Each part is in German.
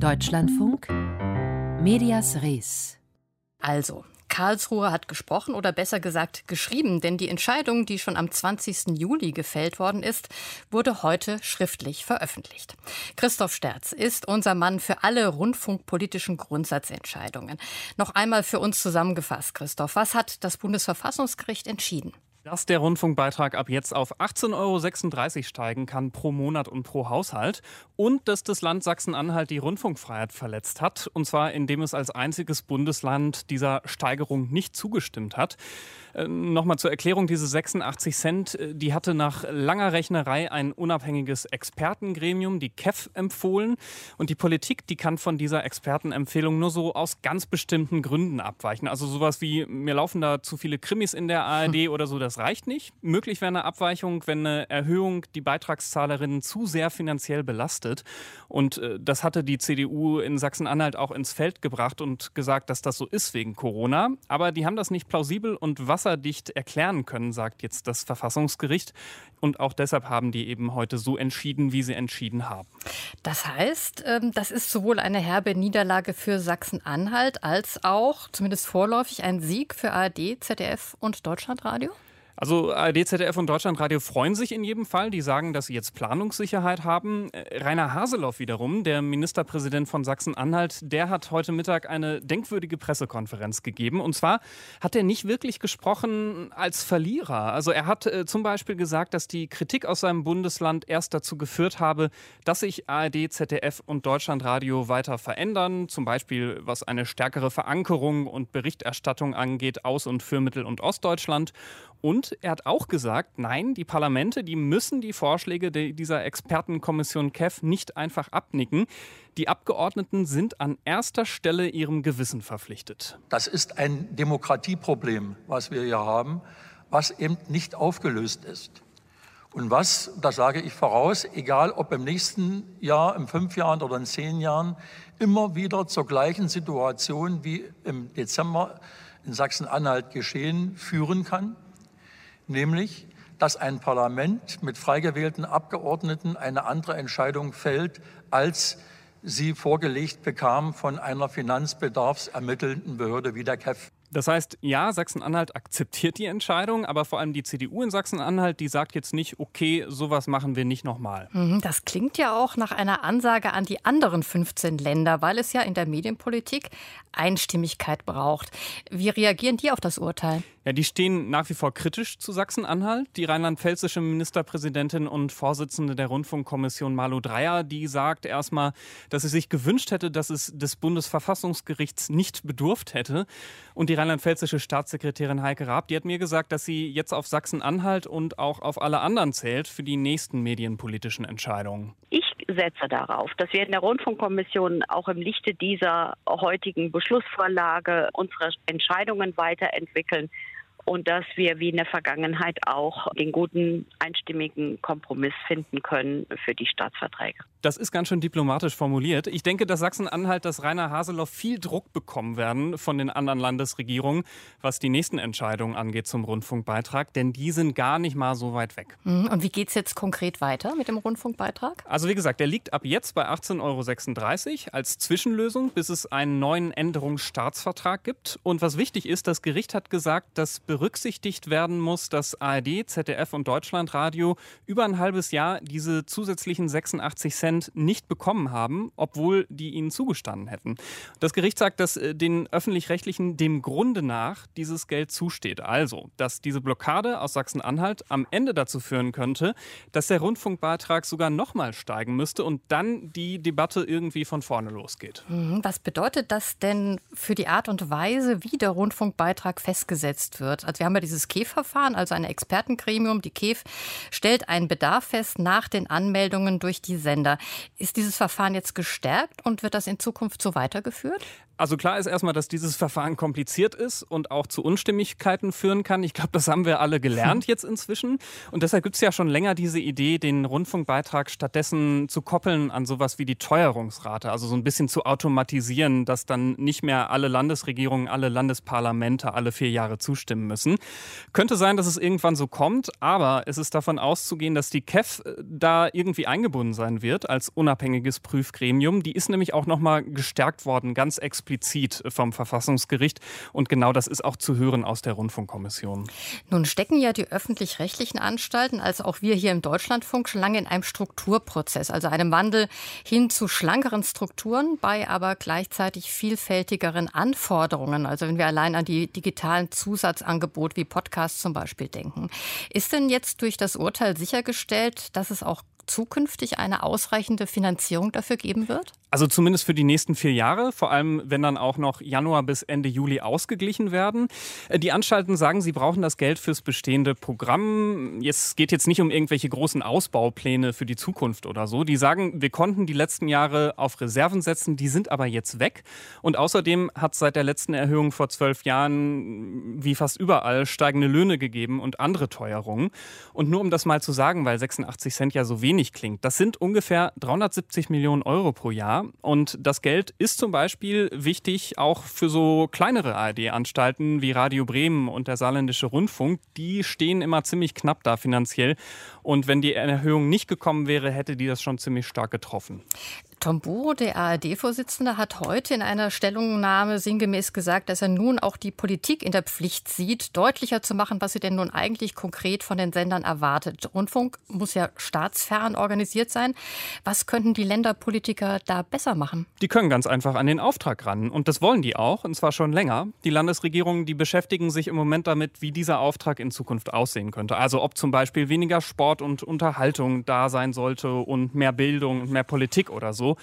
Deutschlandfunk Medias Res. Also, Karlsruhe hat gesprochen oder besser gesagt geschrieben, denn die Entscheidung, die schon am 20. Juli gefällt worden ist, wurde heute schriftlich veröffentlicht. Christoph Sterz ist unser Mann für alle rundfunkpolitischen Grundsatzentscheidungen. Noch einmal für uns zusammengefasst, Christoph, was hat das Bundesverfassungsgericht entschieden? Dass der Rundfunkbeitrag ab jetzt auf 18,36 Euro steigen kann pro Monat und pro Haushalt und dass das Land Sachsen-Anhalt die Rundfunkfreiheit verletzt hat, und zwar indem es als einziges Bundesland dieser Steigerung nicht zugestimmt hat. Äh, Nochmal zur Erklärung, diese 86 Cent, äh, die hatte nach langer Rechnerei ein unabhängiges Expertengremium, die KEF, empfohlen. Und die Politik, die kann von dieser Expertenempfehlung nur so aus ganz bestimmten Gründen abweichen. Also sowas wie, mir laufen da zu viele Krimis in der ARD hm. oder so, das reicht nicht. Möglich wäre eine Abweichung, wenn eine Erhöhung die Beitragszahlerinnen zu sehr finanziell belastet. Und äh, das hatte die CDU in Sachsen-Anhalt auch ins Feld gebracht und gesagt, dass das so ist wegen Corona. Aber die haben das nicht plausibel und was wasserdicht erklären können, sagt jetzt das Verfassungsgericht. Und auch deshalb haben die eben heute so entschieden, wie sie entschieden haben. Das heißt, ähm, das ist sowohl eine herbe Niederlage für Sachsen-Anhalt als auch zumindest vorläufig ein Sieg für ARD, ZDF und Deutschlandradio? Also ARD, ZDF und Deutschlandradio freuen sich in jedem Fall. Die sagen, dass sie jetzt Planungssicherheit haben. Äh, Rainer Haseloff wiederum, der Ministerpräsident von Sachsen-Anhalt, der hat heute Mittag eine denkwürdige Pressekonferenz gegeben. Und zwar hat er nicht wirklich gesprochen als Verlierer. Also er hat äh, zum Beispiel gesagt, dass die Kritik aus seinem Bundesland erst dazu geführt habe, dass sich ARD, ZDF und Deutschlandradio weiter verändern. Zum Beispiel was eine stärkere Verankerung und Berichterstattung angeht aus und für Mittel- und Ostdeutschland. Und er hat auch gesagt, nein, die Parlamente, die müssen die Vorschläge dieser Expertenkommission KEF nicht einfach abnicken. Die Abgeordneten sind an erster Stelle ihrem Gewissen verpflichtet. Das ist ein Demokratieproblem, was wir hier haben, was eben nicht aufgelöst ist. Und was, das sage ich voraus, egal ob im nächsten Jahr, in fünf Jahren oder in zehn Jahren, immer wieder zur gleichen Situation wie im Dezember in Sachsen-Anhalt geschehen, führen kann nämlich dass ein Parlament mit frei gewählten Abgeordneten eine andere Entscheidung fällt, als sie vorgelegt bekam von einer finanzbedarfsermittelnden Behörde wie der KEF. Das heißt, ja, Sachsen-Anhalt akzeptiert die Entscheidung, aber vor allem die CDU in Sachsen-Anhalt, die sagt jetzt nicht, okay, sowas machen wir nicht nochmal. Mhm, das klingt ja auch nach einer Ansage an die anderen 15 Länder, weil es ja in der Medienpolitik Einstimmigkeit braucht. Wie reagieren die auf das Urteil? Ja, die stehen nach wie vor kritisch zu Sachsen-Anhalt. Die rheinland-pfälzische Ministerpräsidentin und Vorsitzende der Rundfunkkommission Malu Dreyer, die sagt erstmal, dass sie sich gewünscht hätte, dass es des Bundesverfassungsgerichts nicht bedurft hätte. Und die rheinland-pfälzische Staatssekretärin Heike Raab, die hat mir gesagt, dass sie jetzt auf Sachsen-Anhalt und auch auf alle anderen zählt für die nächsten medienpolitischen Entscheidungen. Ich setze darauf, dass wir in der Rundfunkkommission auch im Lichte dieser heutigen Beschlussvorlage unsere Entscheidungen weiterentwickeln und dass wir wie in der Vergangenheit auch den guten einstimmigen Kompromiss finden können für die Staatsverträge. Das ist ganz schön diplomatisch formuliert. Ich denke, dass Sachsen-Anhalt, dass Rainer Haseloff viel Druck bekommen werden von den anderen Landesregierungen, was die nächsten Entscheidungen angeht zum Rundfunkbeitrag, denn die sind gar nicht mal so weit weg. Mhm. Und wie geht es jetzt konkret weiter mit dem Rundfunkbeitrag? Also wie gesagt, der liegt ab jetzt bei 18,36 Euro als Zwischenlösung, bis es einen neuen Änderungsstaatsvertrag gibt. Und was wichtig ist, das Gericht hat gesagt, dass berücksichtigt werden muss, dass ARD, ZDF und Deutschlandradio über ein halbes Jahr diese zusätzlichen 86 Cent nicht bekommen haben, obwohl die ihnen zugestanden hätten. Das Gericht sagt, dass äh, den öffentlich-rechtlichen dem Grunde nach dieses Geld zusteht. Also, dass diese Blockade aus Sachsen-Anhalt am Ende dazu führen könnte, dass der Rundfunkbeitrag sogar nochmal steigen müsste und dann die Debatte irgendwie von vorne losgeht. Mhm. Was bedeutet das denn für die Art und Weise, wie der Rundfunkbeitrag festgesetzt wird? Also wir haben ja dieses KEF-Verfahren, also ein Expertengremium. Die KEF stellt einen Bedarf fest nach den Anmeldungen durch die Sender. Ist dieses Verfahren jetzt gestärkt und wird das in Zukunft so weitergeführt? Also klar ist erstmal, dass dieses Verfahren kompliziert ist und auch zu Unstimmigkeiten führen kann. Ich glaube, das haben wir alle gelernt jetzt inzwischen. Und deshalb gibt es ja schon länger diese Idee, den Rundfunkbeitrag stattdessen zu koppeln an sowas wie die Teuerungsrate. Also so ein bisschen zu automatisieren, dass dann nicht mehr alle Landesregierungen, alle Landesparlamente alle vier Jahre zustimmen müssen. Könnte sein, dass es irgendwann so kommt, aber es ist davon auszugehen, dass die KEF da irgendwie eingebunden sein wird als unabhängiges Prüfgremium. Die ist nämlich auch nochmal gestärkt worden, ganz explizit explizit vom Verfassungsgericht. Und genau das ist auch zu hören aus der Rundfunkkommission. Nun stecken ja die öffentlich-rechtlichen Anstalten, als auch wir hier im Deutschlandfunk, schon lange in einem Strukturprozess, also einem Wandel hin zu schlankeren Strukturen, bei aber gleichzeitig vielfältigeren Anforderungen. Also wenn wir allein an die digitalen Zusatzangebote wie Podcasts zum Beispiel denken. Ist denn jetzt durch das Urteil sichergestellt, dass es auch zukünftig eine ausreichende Finanzierung dafür geben wird? Also zumindest für die nächsten vier Jahre, vor allem wenn dann auch noch Januar bis Ende Juli ausgeglichen werden. Äh, die Anstalten sagen, sie brauchen das Geld fürs bestehende Programm. Es geht jetzt nicht um irgendwelche großen Ausbaupläne für die Zukunft oder so. Die sagen, wir konnten die letzten Jahre auf Reserven setzen, die sind aber jetzt weg. Und außerdem hat es seit der letzten Erhöhung vor zwölf Jahren wie fast überall steigende Löhne gegeben und andere Teuerungen. Und nur um das mal zu sagen, weil 86 Cent ja so wenig klingt, das sind ungefähr 370 Millionen Euro pro Jahr. Und das Geld ist zum Beispiel wichtig auch für so kleinere ARD-Anstalten wie Radio Bremen und der Saarländische Rundfunk. Die stehen immer ziemlich knapp da finanziell. Und wenn die Erhöhung nicht gekommen wäre, hätte die das schon ziemlich stark getroffen. Tom Buro, der ARD-Vorsitzende, hat heute in einer Stellungnahme sinngemäß gesagt, dass er nun auch die Politik in der Pflicht sieht, deutlicher zu machen, was sie denn nun eigentlich konkret von den Sendern erwartet. Rundfunk muss ja staatsfern organisiert sein. Was könnten die Länderpolitiker da besser machen? Die können ganz einfach an den Auftrag ran. Und das wollen die auch, und zwar schon länger. Die Landesregierungen, die beschäftigen sich im Moment damit, wie dieser Auftrag in Zukunft aussehen könnte. Also ob zum Beispiel weniger Sport und Unterhaltung da sein sollte und mehr Bildung und mehr Politik oder so.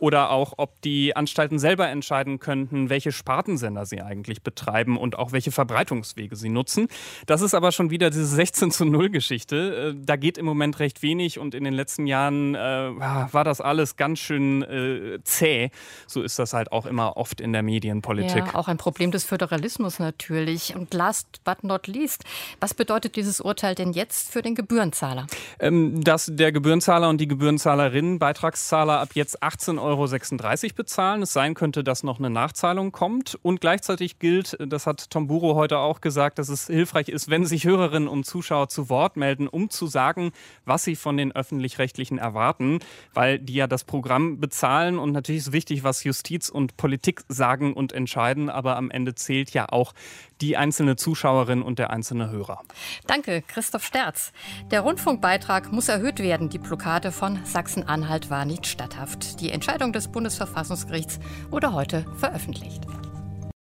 Oder auch, ob die Anstalten selber entscheiden könnten, welche Spartensender sie eigentlich betreiben und auch welche Verbreitungswege sie nutzen. Das ist aber schon wieder diese 16 zu 0 Geschichte. Äh, da geht im Moment recht wenig und in den letzten Jahren äh, war das alles ganz schön äh, zäh. So ist das halt auch immer oft in der Medienpolitik. Ja, auch ein Problem des Föderalismus natürlich. Und last but not least, was bedeutet dieses Urteil denn jetzt für den Gebührenzahler? Ähm, dass der Gebührenzahler und die Gebührenzahlerin, Beitragszahler ab jetzt 18,36 Euro bezahlen. Es sein könnte, dass noch eine Nachzahlung kommt. Und gleichzeitig gilt, das hat Tom Buro heute auch gesagt, dass es hilfreich ist, wenn sich Hörerinnen und Zuschauer zu Wort melden, um zu sagen, was sie von den öffentlich-rechtlichen erwarten, weil die ja das Programm bezahlen. Und natürlich ist wichtig, was Justiz und Politik sagen und entscheiden. Aber am Ende zählt ja auch die einzelne Zuschauerin und der einzelne Hörer. Danke, Christoph Sterz. Der Rundfunkbeitrag muss erhöht werden. Die Blockade von Sachsen-Anhalt war nicht statthaft. Die Entscheidung des Bundesverfassungsgerichts wurde heute veröffentlicht.